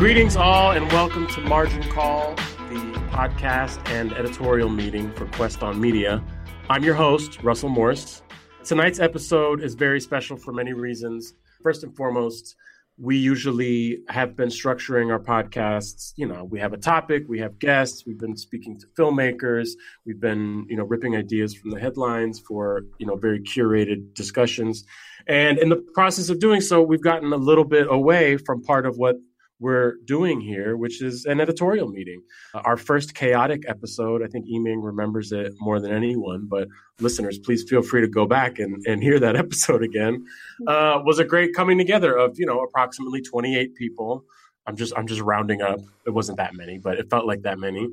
Greetings, all, and welcome to Margin Call, the podcast and editorial meeting for Quest on Media. I'm your host, Russell Morris. Tonight's episode is very special for many reasons. First and foremost, we usually have been structuring our podcasts you know we have a topic we have guests we've been speaking to filmmakers we've been you know ripping ideas from the headlines for you know very curated discussions and in the process of doing so we've gotten a little bit away from part of what we're doing here, which is an editorial meeting. Uh, our first chaotic episode, I think Eming remembers it more than anyone, but listeners, please feel free to go back and, and hear that episode again. Uh, was a great coming together of, you know, approximately 28 people I'm just I'm just rounding up. It wasn't that many, but it felt like that many.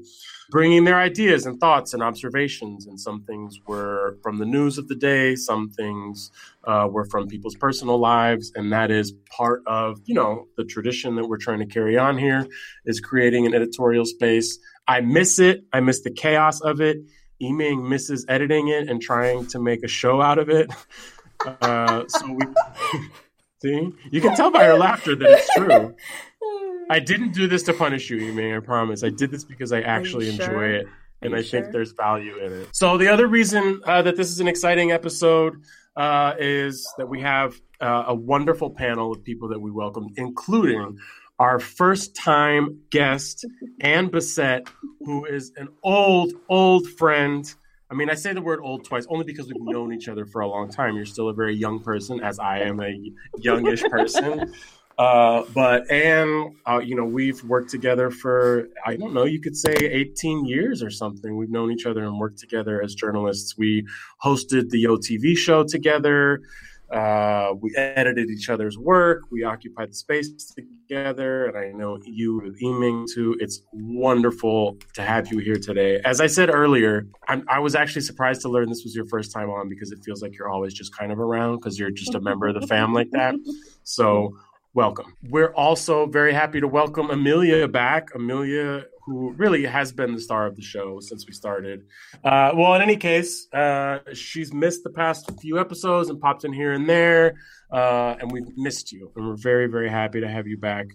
Bringing their ideas and thoughts and observations, and some things were from the news of the day, some things uh, were from people's personal lives, and that is part of you know the tradition that we're trying to carry on here is creating an editorial space. I miss it. I miss the chaos of it. Eming misses editing it and trying to make a show out of it. Uh, so we. See, you can tell by her laughter that it's true. I didn't do this to punish you, Ime. I promise. I did this because I actually enjoy sure? it, and I sure? think there's value in it. So the other reason uh, that this is an exciting episode uh, is that we have uh, a wonderful panel of people that we welcome, including our first time guest, Anne Bessette, who is an old, old friend. I mean, I say the word old twice only because we've known each other for a long time. You're still a very young person, as I am a youngish person. Uh, but Anne, uh, you know, we've worked together for, I don't know, you could say 18 years or something. We've known each other and worked together as journalists. We hosted the OTV show together. Uh, we edited each other's work. We occupied the space together. And I know you with Eming too. It's wonderful to have you here today. As I said earlier, I'm, i was actually surprised to learn this was your first time on because it feels like you're always just kind of around because you're just a member of the fam like that. So welcome. We're also very happy to welcome Amelia back. Amelia, who really has been the star of the show since we started. Uh, well, in any case, uh, she's missed the past few episodes and popped in here and there, uh, and we've missed you. And we're very, very happy to have you back,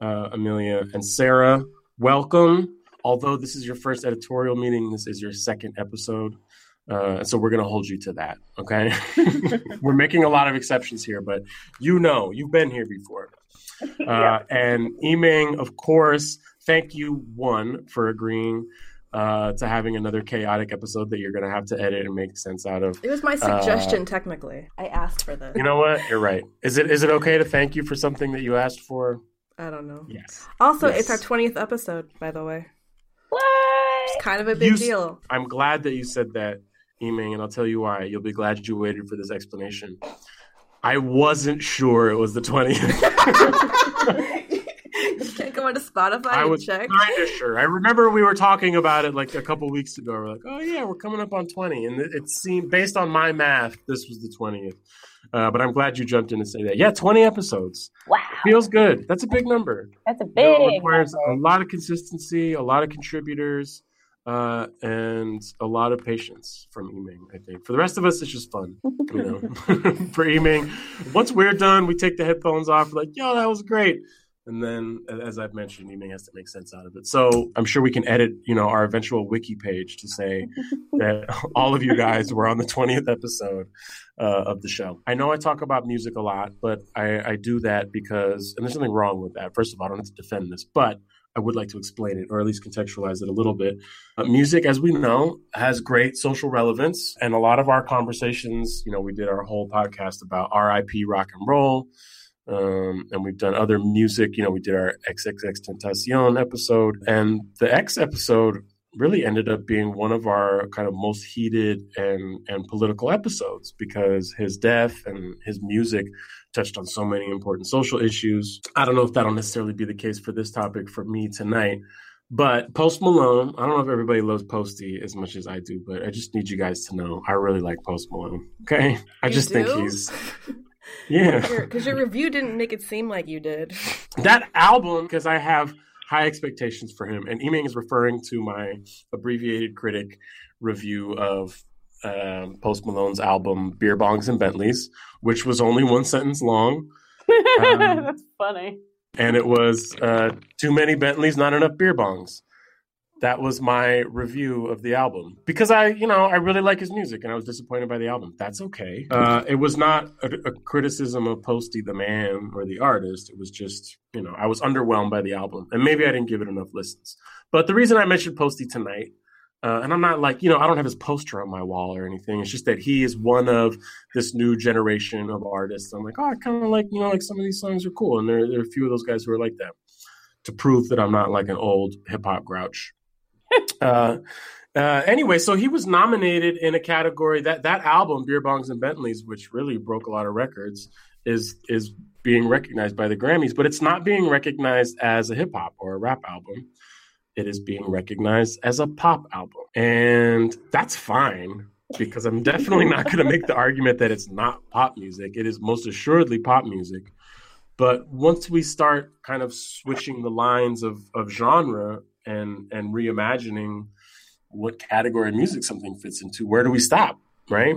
uh, Amelia. And Sarah, welcome. Although this is your first editorial meeting, this is your second episode. Uh, so we're going to hold you to that. Okay. we're making a lot of exceptions here, but you know, you've been here before. Uh, yeah. And Eming, of course, thank you, one, for agreeing uh, to having another chaotic episode that you're going to have to edit and make sense out of. It was my suggestion, uh, technically. I asked for this. You know what? You're right. Is it is it okay to thank you for something that you asked for? I don't know. Yes. Also, yes. it's our 20th episode, by the way. What? It's kind of a big you, deal. I'm glad that you said that Eming, and I'll tell you why. You'll be glad you waited for this explanation. I wasn't sure it was the 20th. you can't go into Spotify I was check. kind of sure. I remember we were talking about it like a couple weeks ago. We're like, oh, yeah, we're coming up on 20. And it, seemed, based on my math, this was the 20th. Uh, but I'm glad you jumped in to say that. Yeah, 20 episodes. Wow. Feels good. That's a big number. That's a big you know, requires number. a lot of consistency, a lot of contributors uh, and a lot of patience from Eming. I think for the rest of us, it's just fun, you know. for Eming, once we're done, we take the headphones off. Like, yo, that was great. And then, as I've mentioned, Eming has to make sense out of it. So I'm sure we can edit, you know, our eventual wiki page to say that all of you guys were on the 20th episode uh, of the show. I know I talk about music a lot, but I, I do that because, and there's nothing wrong with that. First of all, I don't have to defend this, but I would like to explain it or at least contextualize it a little bit. Music, as we know, has great social relevance. And a lot of our conversations, you know, we did our whole podcast about RIP rock and roll. Um, and we've done other music. You know, we did our XXX Tentacion episode. And the X episode really ended up being one of our kind of most heated and, and political episodes because his death and his music touched on so many important social issues. I don't know if that'll necessarily be the case for this topic for me tonight. But Post Malone, I don't know if everybody loves Posty as much as I do, but I just need you guys to know I really like Post Malone. Okay, I you just do? think he's yeah. Because your, your review didn't make it seem like you did. That album, because I have high expectations for him, and Eming is referring to my abbreviated critic review of um, Post Malone's album Beer Bongs and Bentleys, which was only one sentence long. Um, That's funny. and it was uh, too many Bentleys, not enough beer bongs. That was my review of the album because I, you know, I really like his music, and I was disappointed by the album. That's okay. Uh, it was not a, a criticism of Posty the man or the artist. It was just, you know, I was underwhelmed by the album, and maybe I didn't give it enough listens. But the reason I mentioned Posty tonight uh, and I'm not like, you know, I don't have his poster on my wall or anything. It's just that he is one of this new generation of artists. I'm like, oh, I kind of like, you know, like some of these songs are cool. And there, there are a few of those guys who are like that to prove that I'm not like an old hip hop grouch. uh, uh, anyway, so he was nominated in a category that that album, Beer Bongs and Bentleys, which really broke a lot of records, is is being recognized by the Grammys, but it's not being recognized as a hip hop or a rap album it is being recognized as a pop album. And that's fine because I'm definitely not going to make the argument that it's not pop music. It is most assuredly pop music. But once we start kind of switching the lines of, of genre and, and reimagining what category of music something fits into, where do we stop? Right?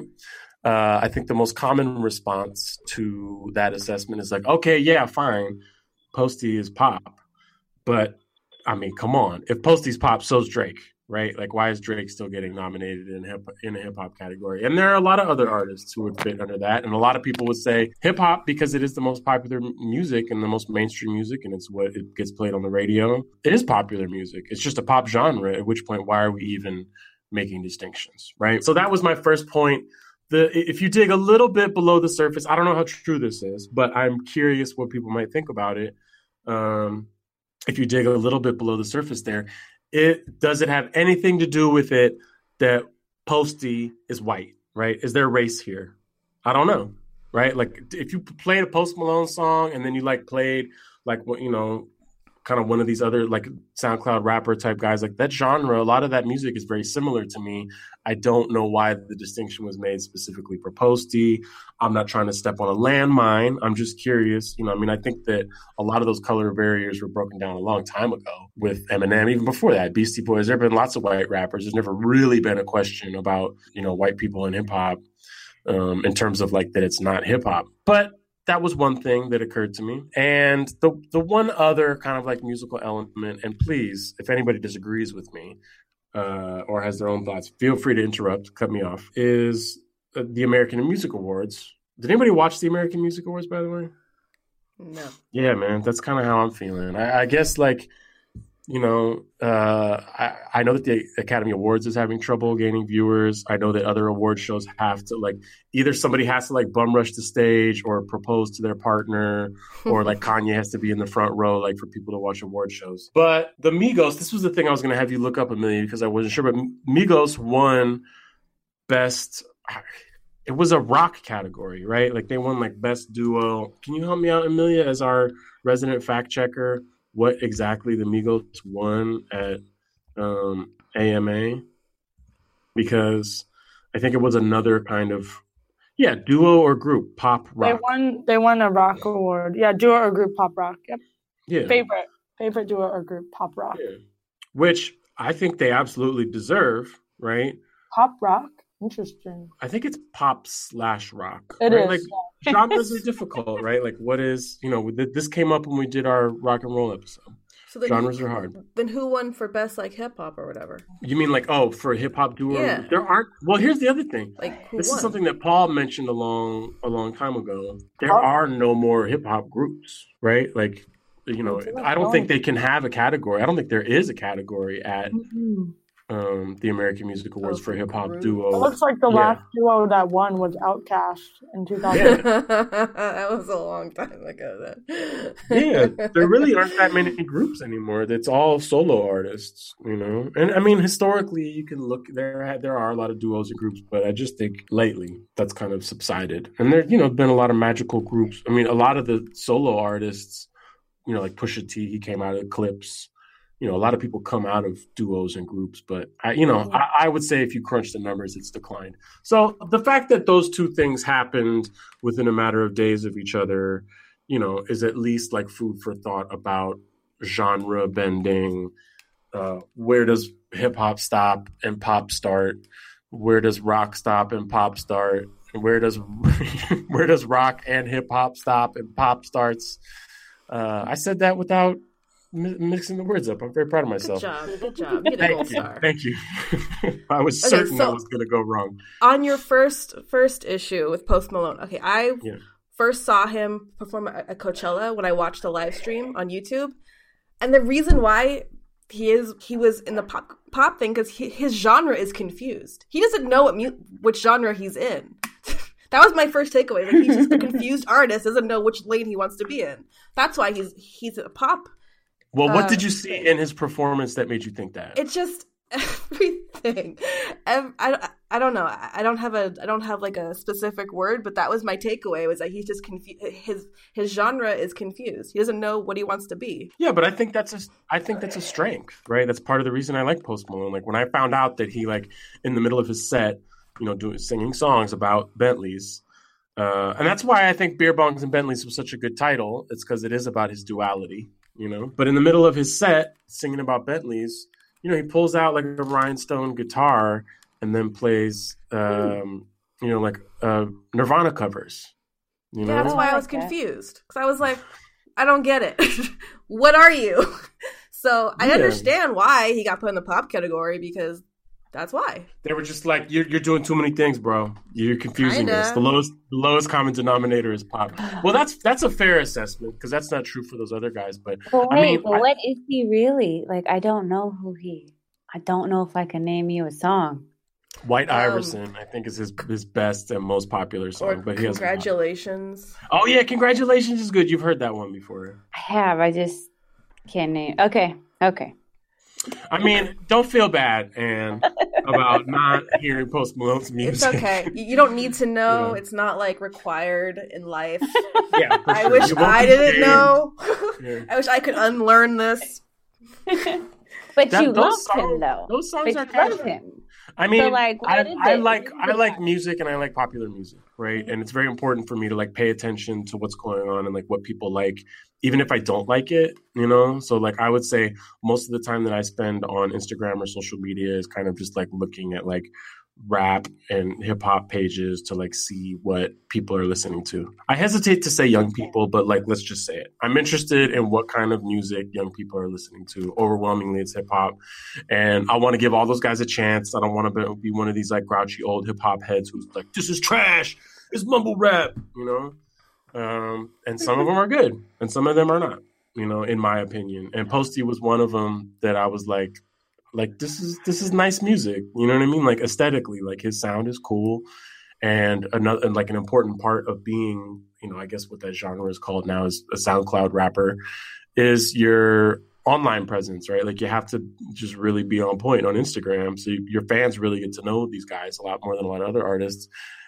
Uh, I think the most common response to that assessment is like, okay, yeah, fine, Posty is pop, but I mean, come on. If Posty's pop, so's Drake, right? Like, why is Drake still getting nominated in hip in a hip hop category? And there are a lot of other artists who would fit under that. And a lot of people would say hip hop because it is the most popular music and the most mainstream music, and it's what it gets played on the radio. It is popular music. It's just a pop genre. At which point, why are we even making distinctions, right? So that was my first point. The, if you dig a little bit below the surface, I don't know how true this is, but I'm curious what people might think about it. Um, if you dig a little bit below the surface there, it does it have anything to do with it that Posty is white, right? Is there race here? I don't know, right? Like if you played a Post Malone song and then you like played like what you know kind of one of these other like SoundCloud rapper type guys. Like that genre, a lot of that music is very similar to me. I don't know why the distinction was made specifically for Posty. I'm not trying to step on a landmine. I'm just curious. You know, I mean, I think that a lot of those color barriers were broken down a long time ago with Eminem. Even before that, Beastie Boys. There have been lots of white rappers. There's never really been a question about you know white people in hip hop. Um, in terms of like that it's not hip hop. But that was one thing that occurred to me. And the the one other kind of like musical element, and please, if anybody disagrees with me uh, or has their own thoughts, feel free to interrupt, cut me off. Is uh, the American Music Awards? Did anybody watch the American Music Awards? By the way, no. Yeah, man, that's kind of how I'm feeling. I, I guess like you know, uh, I, I know that the Academy Awards is having trouble gaining viewers. I know that other award shows have to like either somebody has to like bum rush the stage or propose to their partner, or like Kanye has to be in the front row, like for people to watch award shows. But the Migos, this was the thing I was going to have you look up Amelia because I wasn't sure, but Migos won best. It was a rock category, right? Like they won like best duo. Can you help me out, Amelia, as our resident fact checker? What exactly the Migos won at um, AMA because I think it was another kind of yeah duo or group pop rock. They won. They won a rock award. Yeah, duo or group pop rock. Yep. Yeah. Favorite favorite duo or group pop rock. Yeah. Which I think they absolutely deserve. Right. Pop rock. Interesting. I think it's pop slash rock. It right? is, Like yeah. Genres are difficult, right? Like what is you know this came up when we did our rock and roll episode. So then Genres who, are hard. Then who won for best like hip hop or whatever? You mean like oh for hip hop duo? Yeah. There aren't. Well, here's the other thing. Like who This won? is something that Paul mentioned a long a long time ago. There Paul? are no more hip hop groups, right? Like you know, I don't think they can have a category. I don't think there is a category at Mhm. Um, the American Music Awards Oh, for for hip hop group. It duo. looks like the Yeah. last duo that won was Outkast in 2000. Yeah. that was a long time ago. Then. yeah, there really aren't that many groups anymore. It's all solo artists, you know. And I mean, historically, you can look there. There are a lot of duos and groups, but I just think lately that's kind of subsided. And there, you know, been a lot of magical groups. I mean, a lot of the solo artists, you know, like Pusha T, he came out of Clipse. You know, a lot of people come out of duos and groups, but I, you know, I, I would say if you crunch the numbers, it's declined. So the fact that those two things happened within a matter of days of each other, you know, is at least like food for thought about genre bending. Uh, where does hip hop stop and pop start? Where does rock stop and pop start? Where does where does rock and hip hop stop and pop starts? Uh, I said that without mixing the words up. I'm very proud of myself. Good job. Good job. Get a gold Thank you. star. Thank you. I was Okay, certain that so- was going to go wrong. On your first first issue with Post Malone. Okay, I Yeah. first saw him perform at at Coachella when I watched the live stream on YouTube, and the reason why he is he was in the pop pop thing because his genre is confused. He doesn't know what mu- which genre he's in. that was my first takeaway. Like he's just a confused artist, doesn't know which lane he wants to be in. That's why he's he's a pop. Well, what Uh, did you see in his performance that made you think that? It's just everything. Ev- I, I don't know. I I don't have a I don't have like a specific word, but that was my takeaway. Was that he's just confused. His his genre is confused. He doesn't know what he wants to be. Yeah, but I think that's a I think that's a strength, right? That's part of the reason I like Post Malone. Like when I found out that he like in the middle of his set, you know, doing singing songs about Bentleys, uh, and that's why I think Beer Bongs and Bentleys was such a good title. It's because it is about his duality, you know. But in the middle of his set, singing about Bentleys, you know, he pulls out like a rhinestone guitar and then plays, um, you know, like uh, Nirvana covers. You know, Yeah, that's why I I was confused because I was like, I don't get it. what are you? So I Yeah. understand why he got put in the pop category because that's why. They were just like, "You're you're doing too many things, bro. You're confusing Kinda. us. The lowest the lowest common denominator is pop." Well, that's that's a fair assessment because that's not true for those other guys. But But I wait, mean, but I- what is he really? Like, I don't know who he. I don't know if I can name you a song. White Um, Iverson, I think, is his his best and most popular song. But he has congratulations. Oh yeah, congratulations is good. You've heard that one before. I have. I just can't name. Okay, okay. I mean, don't feel bad and about not hearing Post Malone's music. It's okay. You you don't need to know. Yeah. It's not like required in life. yeah, for I sure. wish I didn't shamed. know. Yeah. I wish I could unlearn this. But That- you those love songs, him though. Those songs But are you kind of him. I mean, like, what I, I like I like music and I like popular music, right? And it's very important for me to like pay attention to what's going on and like what people like, even if I don't like it, you know. So like I would say most of the time that I spend on Instagram or social media is kind of just like looking at like rap and hip hop pages to like see what people are listening to. I hesitate to say young people, but like let's just say it. I'm interested in what kind of music young people are listening to. Overwhelmingly, it's hip hop, and I want to give all those guys a chance. I don't want to be one of these like grouchy old hip hop heads who's like, "This is trash. It's mumble rap," you know. Um, and some of them are good, and some of them are not. You know, in my opinion. And Posty was one of them that I was like, like this is this is nice music you know what i mean like aesthetically like his sound is cool and another and like an important part of being you know i guess what that genre is called now is a soundcloud rapper is your online presence right like you have to just really be on point on instagram so you, your fans really get to know these guys a lot more than a lot of other artists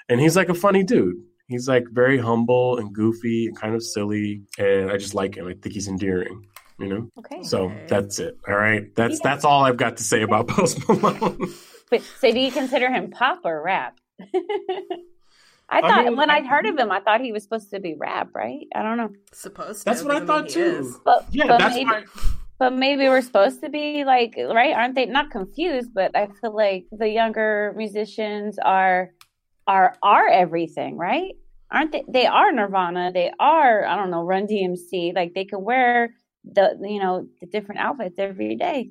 and he's like a funny dude he's like very humble and goofy and kind of silly and i just like him i think he's endearing you know Okay. so that's it. All right. That's Yeah. that's all I've got to say about Post Malone. But so do you consider him pop or rap? I I thought mean, when I- I heard of him, I thought he was supposed to be rap, right? I don't know. Supposed to. That's what I thought too. is. But yeah, but that's maybe, why. but maybe we're supposed to be like right? Aren't they not confused? But I feel like the younger musicians are are are everything, right? Aren't they? They are Nirvana. They are I don't know Run DMC. Like they can wear the you know the different outfits every day.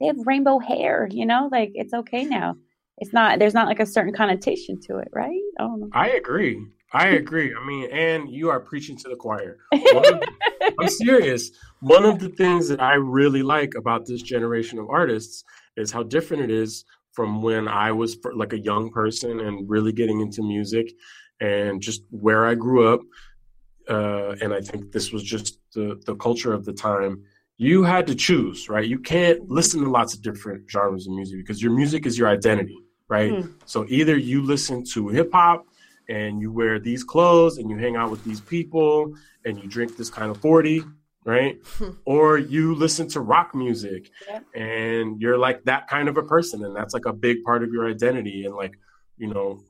They have rainbow hair. You know, like it's okay now. It's not. There's not like a certain connotation to it, right? I. I agree. I agree. I mean, and you are preaching to the choir. Of- I'm serious. One of the things that I really like about this generation of artists is how different it is from when I was for- like a young person and really getting into music and just where I grew up. Uh, and I think this was just the, the culture of the time. You had to choose, right? You can't listen to lots of different genres of music because your music is your identity, right? Hmm. So either you listen to hip hop and you wear these clothes and you hang out with these people and you drink this kind of 40 right or you listen to rock music Yeah. and you're like that kind of a person and that's like a big part of your identity and like you know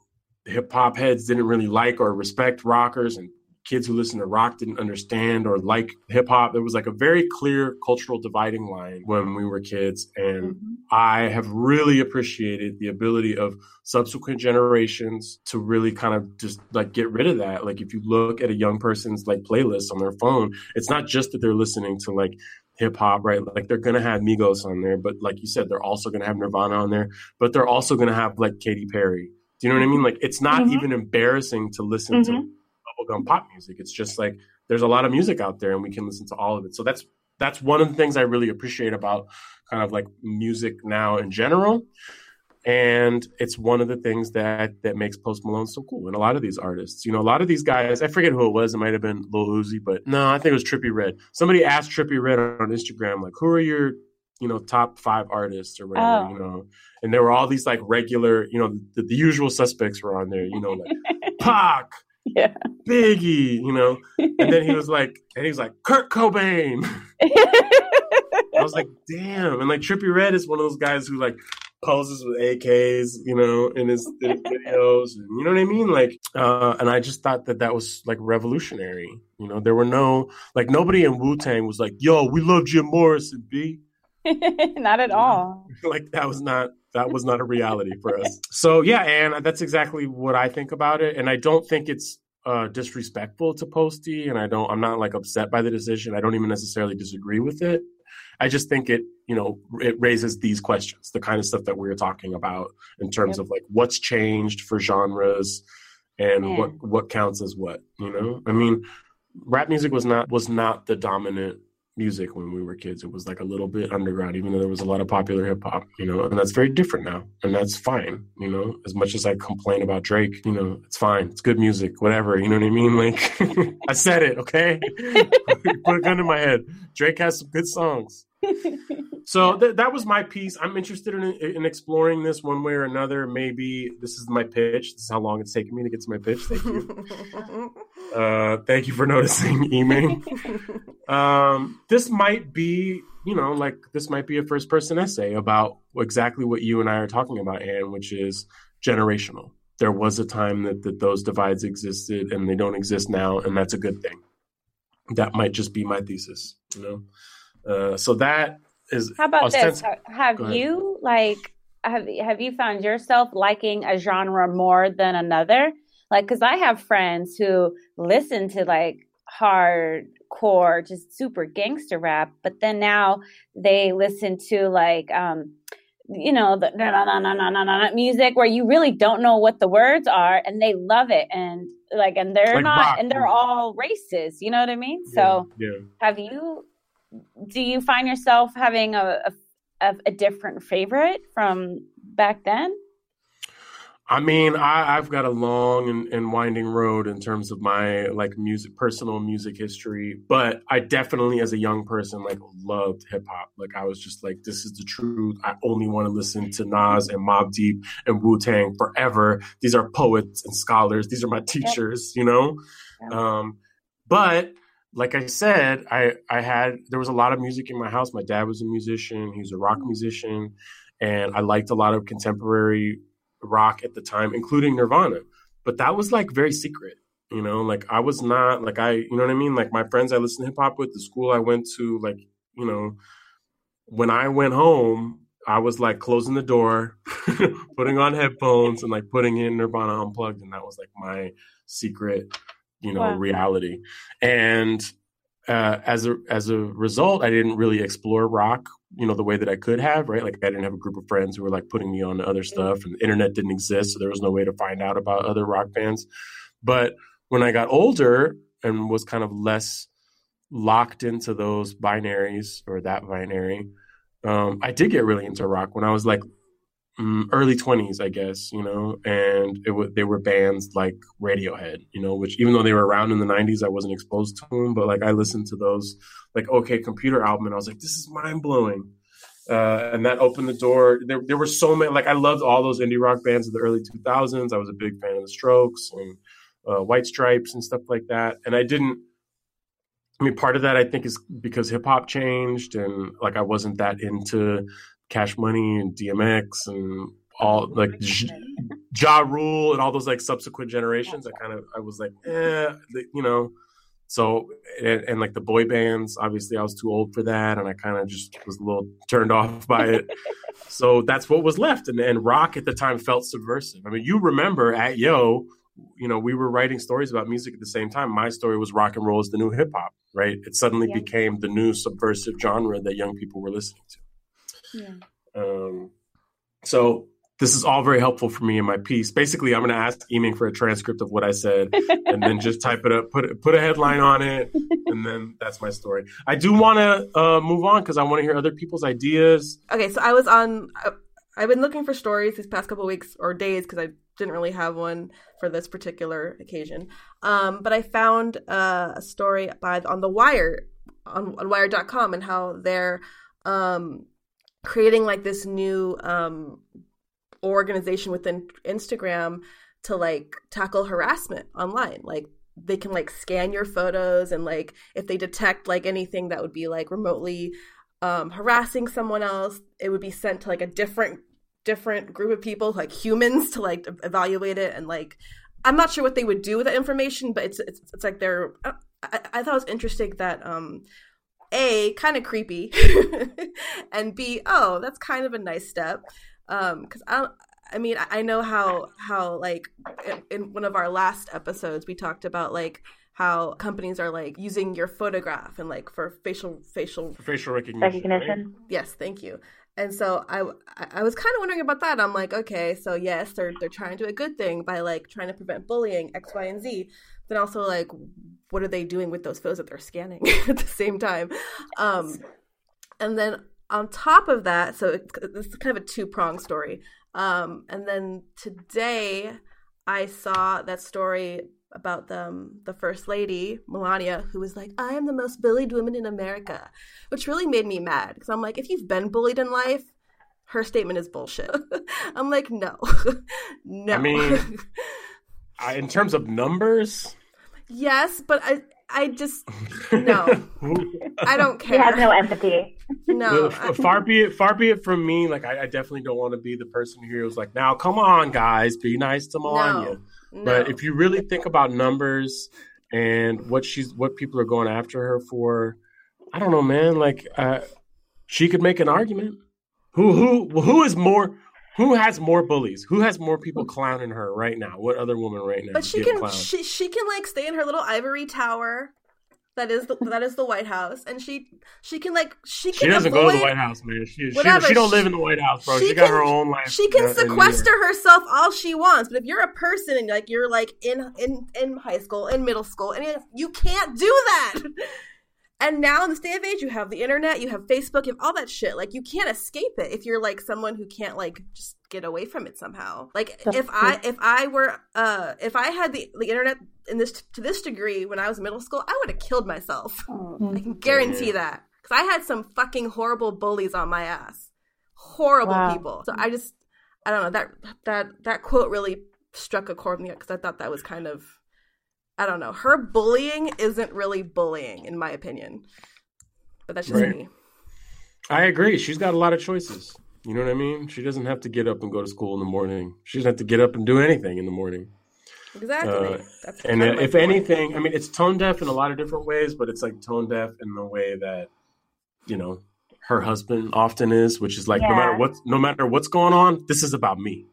the hip hop heads didn't really like or respect rockers and kids who listen to rock didn't understand or like hip hop. There was like a very clear cultural dividing line when we were kids. And mm-hmm. I have really appreciated the ability of subsequent generations to really kind of just like get rid of that. Like if you look at a young person's like playlist on their phone, it's not just that they're listening to like hip hop, right? Like they're gonna have Migos on there, but like you said, they're also gonna have Nirvana on there, but they're also gonna have like Katy Perry. Do you know what I mean? Like it's not mm-hmm. even embarrassing to listen mm-hmm. to bubblegum pop music. It's just like there's a lot of music out there and we can listen to all of it. So that's that's one of the things I really appreciate about kind of like music now in general. And it's one of the things that that makes Post Malone so cool. And a lot of these artists, you know, a lot of these guys, I forget who it was. It might have been Lil Uzi, but no, I think it was Trippie Redd. Somebody asked Trippie Redd on Instagram, like, who are your, you know, top five artists or whatever, oh. you know? And there were all these like regular, you know, the, the usual suspects were on there, you know, like Pac, yeah. Biggie, you know. And then he was like, and he was like, Kurt Cobain. I was like, damn. And like Trippie Redd is one of those guys who like poses with AKs, you know, in his, in his videos. You know what I mean? Like, uh, and I just thought that that was like revolutionary. You know, there were no like nobody in Wu Tang was like, "Yo, we love Jim Morrison, B." not at all. like that was not that was not a reality for us. So yeah, and that's exactly what I think about it. And I don't think it's uh, disrespectful to Posty, and I don't. I'm not like upset by the decision. I don't even necessarily disagree with it. I just think it, you know, it raises these questions, the kind of stuff that we are talking about in terms yep. of like what's changed for genres and yeah. what what counts as what. You know, I mean, rap music was not was not the dominant music when we were kids. It was like a little bit underground, even though there was a lot of popular hip hop, you know, and that's very different now. And that's fine, you know, as much as I complain about Drake, you know, it's fine. It's good music, whatever, you know what I mean? Like, I said it, okay? Put a gun in my head. Drake has some good songs. so th- that was my piece. I'm interested in, in exploring this one way or another. Maybe this is my pitch. This is how long it's taken me to get to my pitch. Thank you. Uh, thank you for noticing, Eming. Um, this might be, you know, like this might be a first person essay about exactly what you and I are talking about, Anne, which is generational. There was a time that, that those divides existed and they don't exist now, and that's a good thing. That might just be my thesis, you know. Uh, so that is. How about this? Have you like have have you found yourself liking a genre more than another? Like, because I have friends who listen to like hardcore, just super gangster rap, but then now they listen to like um you know the na na na na na na music where you really don't know what the words are and they love it and like and they're like not rock. and they're all races, you know what i mean yeah, so yeah. have you do you find yourself having a, a, a different favorite from back then? I mean, I, have got a long and, and, winding road in terms of my like music, personal music history. But I definitely, as a young person, like loved hip hop. Like I was just like, this is the truth. I only want to listen to Nas and Mobb Deep and Wu Tang forever. These are poets and scholars. These are my teachers. You know. Um, but like I said, I I had there was a lot of music in my house. My dad was a musician; he was a rock musician, and I liked a lot of contemporary rock at the time, including Nirvana. But that was like very secret, you know. Like I was not like I, you know what I mean. Like my friends I listened to hip hop with, the school I went to, like you know, when I went home, I was like closing the door, putting on headphones, and like putting in Nirvana unplugged, and that was like my secret you know wow. reality and uh, as a as a result, I didn't really explore rock, you know, the way that I could have, right? Like I didn't have a group of friends who were like putting me on other stuff, and the internet didn't exist, so there was no way to find out about other rock bands. But when I got older and was kind of less locked into those binaries or that binary, um, I did get really into rock when I was like early 20s, I guess, you know, and it w- they were bands like Radiohead, you know, which even though they were around in the 90s, I wasn't exposed to them, but like I listened to those like OK Computer album and I was like, this is mind blowing. Uh, and that opened the door. There, there were so many, like I loved all those indie rock bands of the early 2000s. I was a big fan of the Strokes and uh, White Stripes and stuff like that. And I didn't, I mean, part of that I think is because hip hop changed and like I wasn't that into Cash Money and DMX and all like Ja Rule and all those like subsequent generations. I kind of I was like, eh, you know. So and, and like the boy bands, obviously I was too old for that, and I kind of just was a little turned off by it. so that's what was left, and and rock at the time felt subversive. I mean, you remember at Yo, you know, we were writing stories about music at the same time. My story was rock and roll is the new hip hop, right? It suddenly Yeah. became the new subversive genre that young people were listening to. Yeah. Um, so this is all very helpful for me in my piece. Basically, I'm going to ask Eming for a transcript of what I said, and then just type it up, put put a headline on it, and then that's my story. I do want to uh, move on because I want to hear other people's ideas. Okay, so I was on. I- I've been looking for stories these past couple weeks or days because I didn't really have one for this particular occasion. Um, but I found uh, a story by on the Wire on, on Wire.com and how they're um, creating like this new um, organization within Instagram to like tackle harassment online. Like they can like scan your photos and like if they detect like anything that would be like remotely um, harassing someone else, it would be sent to like a different different group of people, like humans, to like evaluate it and like. I'm not sure what they would do with that information, but it's it's, it's like they're. I, I I thought it was interesting that um, a kind of creepy, and b oh that's kind of a nice step, um, because I. I mean, I I know how how like in, in one of our last episodes we talked about like how companies are like using your photograph and like for facial facial Facial recognition. right? Recognition. Yes, thank you. And so I, I I was kind of wondering about that. I'm like, okay, so yes, they're they're trying to do a good thing by like trying to prevent bullying X, Y, and Z. Then also like, what are they doing with those photos that they're scanning at the same time? Um, and then on top of that, so it's, it's kind of a two pronged story. Um, and then today I saw that story about the um, the first lady Melania, who was like, "I am the most bullied woman in America," which really made me mad because I'm like, if you've been bullied in life, her statement is bullshit. I'm like, no, no. I mean- I, in terms of numbers, yes, but I I just no, I don't care. He has no empathy. No, far be it far be it from me like I, I definitely don't want to be the person who was like now come on guys be nice to Melania. No, but if you really think about numbers and what she's what people are going after her for I don't know man like uh, she could make an argument. Who who who is more who has more bullies who has more people clowning her right now what other woman right now But she can clowned? she she can like stay in her little ivory tower. That is the that is the White House, and she she can like she can she doesn't avoid, go to the White House, man. She, she, Whatever, she don't she- live in the White House, bro. she She, got can- her own life. She can uh, in sequester York. herself all she wants, but if you're a person and like you're like in in in high school, in middle school, and you can't do that. And now in this day of age, you have the internet, you have Facebook, you have all that shit. Like you can't escape it if you're like someone who can't like just get away from it somehow. Like That's if I if I were uh if I had the the internet in this to this degree when I was in middle school, I would have killed myself. I can guarantee Yeah. that because I had some fucking horrible bullies on my ass, horrible Wow. people. So I just, I don't know that that that quote really struck a chord with me because I thought that was kind of, I don't know, her bullying isn't really bullying in my opinion, but that's just Right. me. I agree. She's got a lot of choices. You know what I mean? She doesn't have to get up and go to school in the morning. She doesn't have to get up and do anything in the morning. Exactly. Uh, that's And uh, if point. anything, I mean, it's tone deaf in a lot of different ways, but it's like tone deaf in the way that, you know, her husband often is, which is like no matter what, no matter what's going on, this is about me,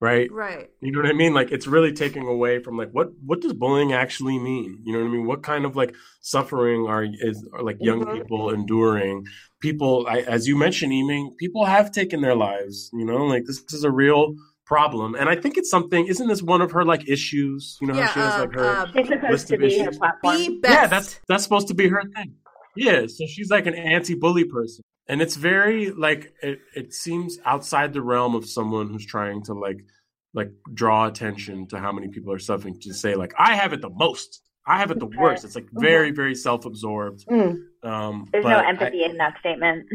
right? right? You know what I mean? Like it's really taking away from like what what does bullying actually mean? You know what I mean? What kind of like suffering are is are like young Mhm. people enduring? People, I, as you mentioned, Eming, people have taken their lives. You know, like this is a real problem, and I think it's something. Isn't this one of her like issues? You know, how Yeah. she has Uh, like her. uh, List to of issues. be yeah, that's that's supposed to be her thing. Yeah, so she's like an anti-bully person, and it's very like it. It seems outside the realm of someone who's trying to like like draw attention to how many people are suffering to say like I have it the most, I have it the worst. It's like very very self-absorbed. Mm. Um, There's no I- empathy in that statement.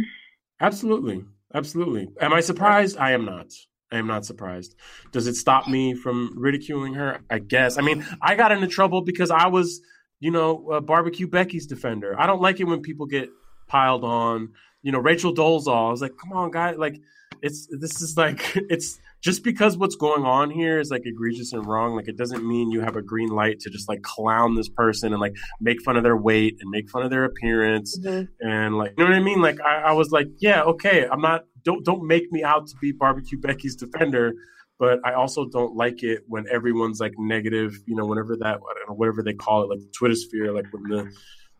Absolutely. Absolutely. Am I surprised? I am not. I am not surprised. Does it stop me from ridiculing her? I guess. I mean, I got into trouble because I was, you know, uh, barbecue Becky's defender. I don't like it when people get piled on. You know Rachel Dolezal. I was like, come on, guy, like it's this is like it's just because what's going on here is like egregious and wrong. Like it doesn't mean you have a green light to just like clown this person and like make fun of their weight and make fun of their appearance Mhm. and like you know what I mean. Like I, I was like, yeah, okay, I'm not. Don't don't make me out to be barbecue Becky's defender. But I also don't like it when everyone's like negative, you know, whenever that, know, whatever they call it, like the Twitter sphere, like when the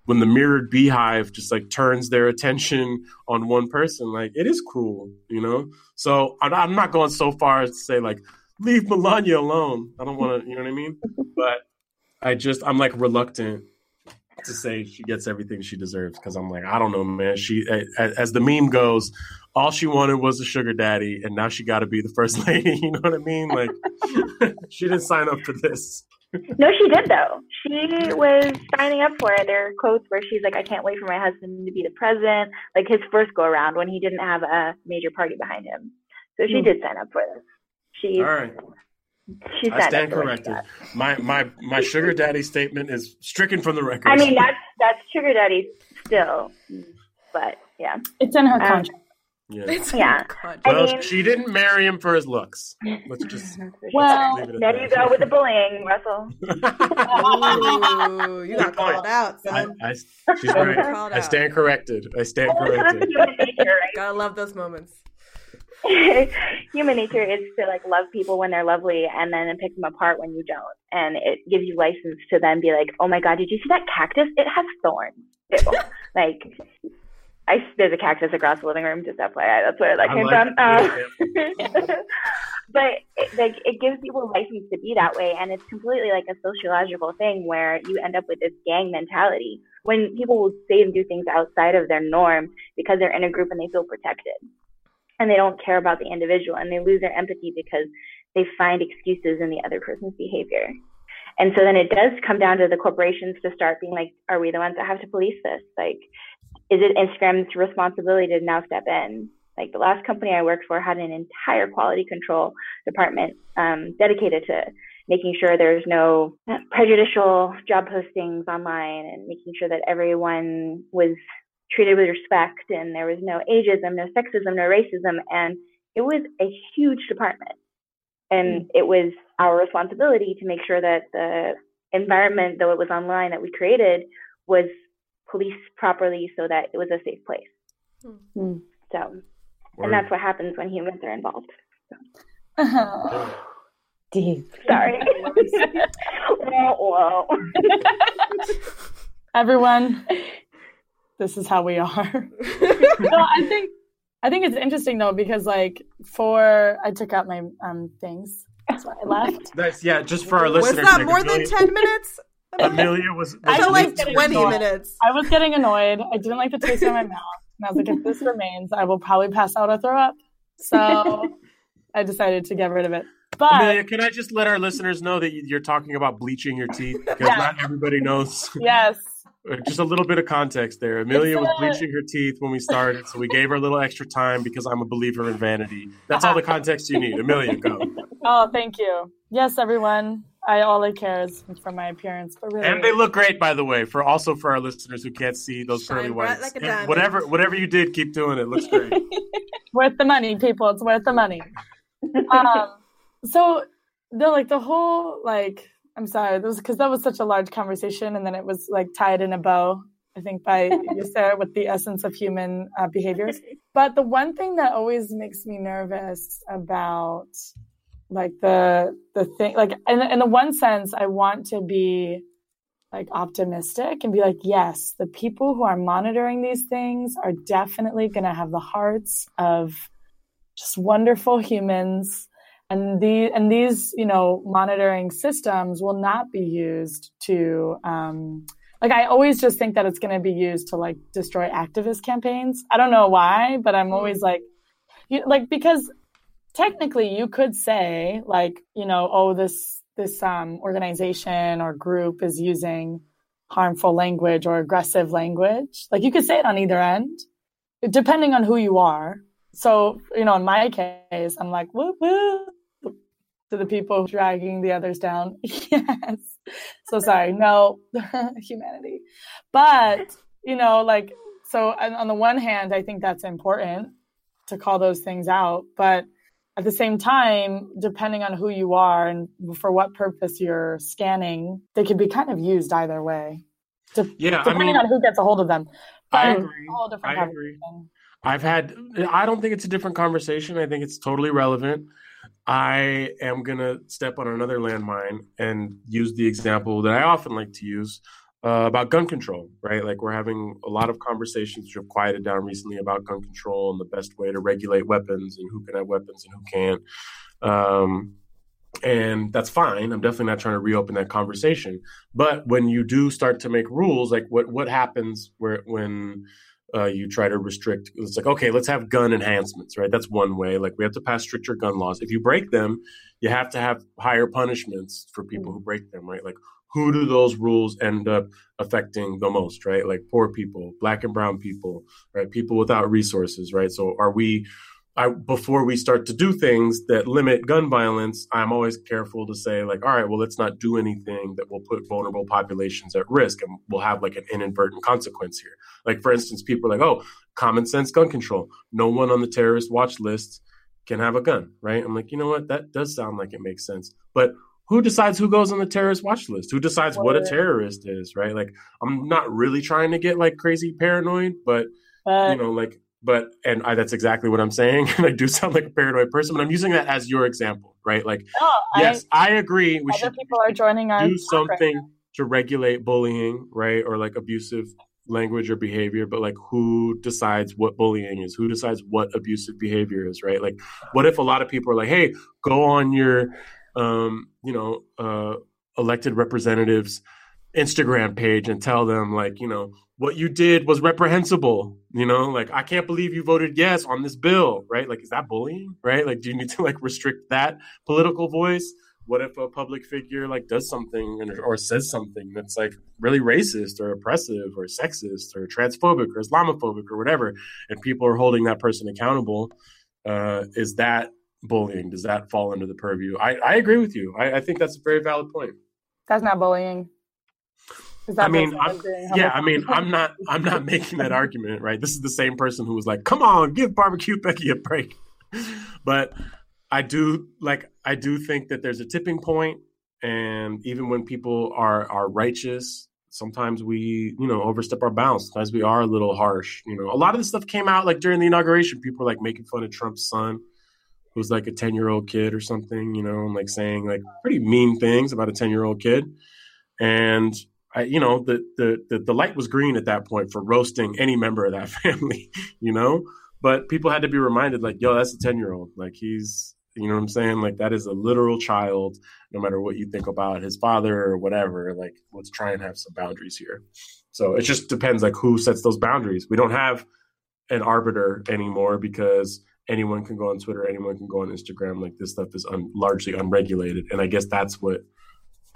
when the mirrored beehive just like turns their attention on one person like it is cruel you know? So i'm not going so far as to say like leave melania alone. I don't want to you know what i mean? But i just i'm like reluctant to say she gets everything she deserves because i'm like i don't know man. She as the meme goes all she wanted was a sugar daddy and now she got to be the first lady you know what i mean? Like she didn't sign up for this No, she did though. She was signing up for it. There are quotes where she's like, "I can't wait for my husband to be the president." Like his first go around when he didn't have a major party behind him. So she Hmm. did sign up for this. She all right she I signed stand up for what corrected. My my my sugar daddy statement is stricken from the record. I mean, that's that's sugar daddy still, but yeah. It's in her Um, contract. Yeah. It's Yeah. God. I mean- she didn't marry him for his looks. Let's just Well, leave it There that. you go with the bullying, Russell. Ooh, you got called out, son. I, she's right. I stand corrected. I stand corrected. nature, right? Gotta love those moments. human nature is to like love people when they're lovely and then pick them apart when you don't and it gives you license to then be like oh my god did you see that cactus it has thorns like I, there's a cactus across the living room just FYI. That's where that I came like from. um, but it, like it gives people license to be that way and it's completely like a sociological thing where you end up with this gang mentality when people will say and do things outside of their norm because they're in a group and they feel protected and they don't care about the individual and they lose their empathy because they find excuses in the other person's behavior. And so then it does come down to the corporations to start being like, are we the ones that have to police this? Like, is it Instagram's responsibility to now step in? Like the last company I worked for had an entire quality control department um, dedicated to making sure there's no prejudicial job postings online and making sure that everyone was treated with respect and there was no ageism, no sexism, no racism. And it was a huge department. And it was our responsibility to make sure that the environment, though it was online that we created, was policed properly so that it was a safe place. Hmm. So, and that's what happens when humans are involved. Deep. Sorry. Wah, wah. Everyone, this is how we are. no, I think I think it's interesting though because like for I took out my um things, so I left. That's yeah. Just for our listeners. Was listeners, that like, more than 10 minutes? Amelia was. I I was like getting 20 annoyed. minutes. I was getting annoyed. I didn't like the taste in my mouth, and I was like, if this remains, I will probably pass out or throw up. So I decided to get rid of it. But Amelia, can I just let our listeners know that you- you're talking about bleaching your teeth because Yeah. not everybody knows. yes, Just a little bit of context there. Amelia was uh, bleaching her teeth when we started, so we gave her a little extra time because I'm a believer in vanity. That's all the context you need. Amelia, go. Oh, thank you. Yes, everyone. I all I care is for my appearance, but really, And they look great, by the way. For also for our listeners who can't see those Shine pearly whites. like a And diamond. whatever, whatever you did, keep doing it. Looks great. worth the money, people. It's worth the money. um, so the like the whole like I'm sorry, this because that was such a large conversation, and then it was like tied in a bow. I think by you, Sarah, with the essence of human uh, behaviors. But the one thing that always makes me nervous about like the the thing like in, in the one sense i want to be like optimistic and be like yes the people who are monitoring these things are definitely going to have the hearts of just wonderful humans. And the and these you know monitoring systems will not be used to um like i always just think that it's going to be used to like destroy activist campaigns. I don't know why but i'm always like you like because technically you could say like you know oh this this um organization or group is using harmful language or aggressive language. Like you could say it on either end depending on who you are. So you know in my case i'm like woo woo to the people dragging the others down. Yes. So sorry. No humanity. But you know like so on the one hand, I think that's important to call those things out, but at the same time, depending on who you are and for what purpose you're scanning, they could be kind of used either way. De- yeah, depending I mean, on who gets a hold of them. But I agree. I agree. I've had. I don't think it's a different conversation. I think it's totally relevant. I am gonna step on another landmine and use the example that I often like to use uh, about gun control, right? Like we're having a lot of conversations which have quieted down recently about gun control and the best way to regulate weapons and who can have weapons and who can't. Um, and that's fine. I'm definitely not trying to reopen that conversation. But when you do start to make rules, like what what happens where when uh, you try to restrict, it's like okay, let's have gun enhancements, right? That's one way. Like we have to pass stricter gun laws. If you break them, you have to have higher punishments for people who break them, right? Like who do those rules end up affecting the most, right? Like poor people, black and brown people, right? People without resources, right? So are we I, before we start to do things that limit gun violence, I'm always careful to say, like, all right, well, let's not do anything that will put vulnerable populations at risk and we'll have like an inadvertent consequence here. Like, for instance, people are like, oh, common sense gun control. No one on the terrorist watch list can have a gun, right? I'm like, you know what? That does sound like it makes sense. But who decides who goes on the terrorist watch list? Who decides what a terrorist is, right? Like, I'm not really trying to get like crazy paranoid, but uh, you know, like, but and I, that's exactly what I'm saying. I do sound like a paranoid person, but I'm using that as your example, right? Like, no, yes, I, I, agree. We should people are joining our do something right to regulate bullying, right, or like abusive language or behavior but like who decides what bullying is who decides what abusive behavior is right like what if a lot of people are like hey go on your um, you know, uh, elected representatives Instagram page and tell them like, you know, what you did was reprehensible. You know, like I can't believe you voted yes on this bill, right? Like, is that bullying, right? Like, do you need to like restrict that political voice? What if a public figure like does something or says something that's like really racist or oppressive or sexist or transphobic or Islamophobic or whatever, and people are holding that person accountable? Uh, is that bullying? Does that fall under the purview? I, I agree with you. I, I think that's a very valid point. That's not bullying. I mean, yeah, I mean, I'm not, I'm not making that argument, right? This is the same person who was like, "Come on, give barbecue Becky a break," but I do like, I do think that there's a tipping point, and even when people are are righteous, sometimes we, you know, overstep our bounds. Sometimes we are a little harsh. You know, a lot of this stuff came out like during the inauguration. People were like making fun of Trump's son who's like a 10 year old kid or something, you know, and like saying like pretty mean things about a 10 year old kid. And I, you know, the, the, the, the light was green at that point for roasting any member of that family, you know, but people had to be reminded like, yo, that's a 10 year old. Like he's, you know what I'm saying? Like that is a literal child, no matter what you think about his father or whatever, like let's try and have some boundaries here. So it just depends like who sets those boundaries. We don't have an arbiter anymore because anyone can go on Twitter, anyone can go on Instagram. Like this stuff is un- largely unregulated, and I guess that's what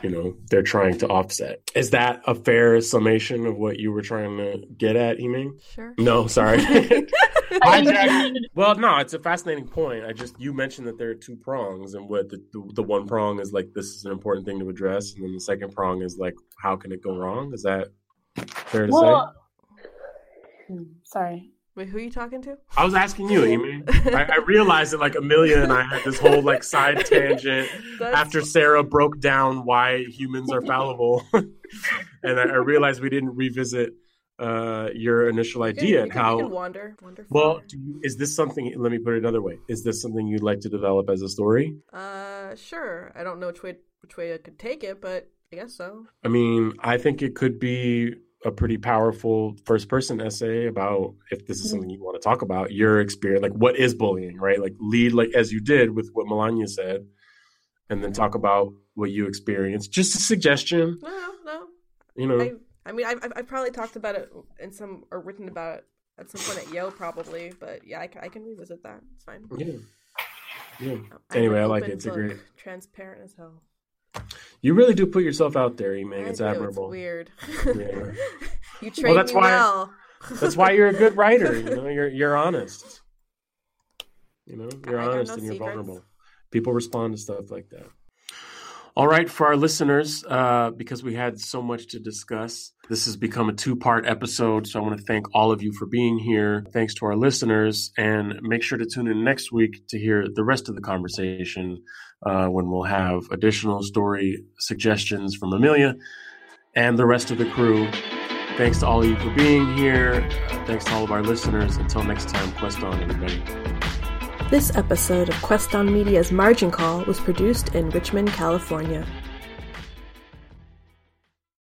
you know they're trying to offset. Is that a fair summation of what you were trying to get at, Eming? Sure. No, sorry. well, no, it's a fascinating point. I just you mentioned that there are two prongs, and what the, the, the one prong is like this is an important thing to address, and then the second prong is like how can it go wrong? Is that fair to well, say? Hmm, sorry. Wait, who are you talking to? I was asking you, Amy. I, I, realized that like Amelia and I had this whole like side tangent after Sarah broke down why humans are fallible, and I, I, realized we didn't revisit uh, your initial idea and how wander, wander. Well, you, is this something? Let me put it another way. Is this something you'd like to develop as a story? Uh, sure. I don't know which way which way I could take it, but I guess so. I mean, I think it could be a pretty powerful first person essay about if this is mm-hmm. something you want to talk about your experience like what is bullying right? Like lead like as you did with what melania said and then talk about what you experienced. Just a suggestion. No no you know. I, I mean I've, I've probably talked about it in some or written about it at some point at yale probably but yeah i, can, I can revisit that. It's fine. Yeah. Yeah. Anyway i like it. It's a great transparent as hell you really do put yourself out there, Eming. It's admirable. It's weird. Yeah. you train well, that's me why, well. that's why you're a good writer. You know, you're you're honest. You know, you're honest no and you're secrets. vulnerable. People respond to stuff like that. All right, for our listeners, uh, because we had so much to discuss, this has become a two part episode. So I want to thank all of you for being here. Thanks to our listeners, and make sure to tune in next week to hear the rest of the conversation uh, when we'll have additional story suggestions from Amelia and the rest of the crew. Thanks to all of you for being here. Thanks to all of our listeners. Until next time, Quest on, everybody. This episode of Quest on Media's Margin Call was produced in Richmond, California.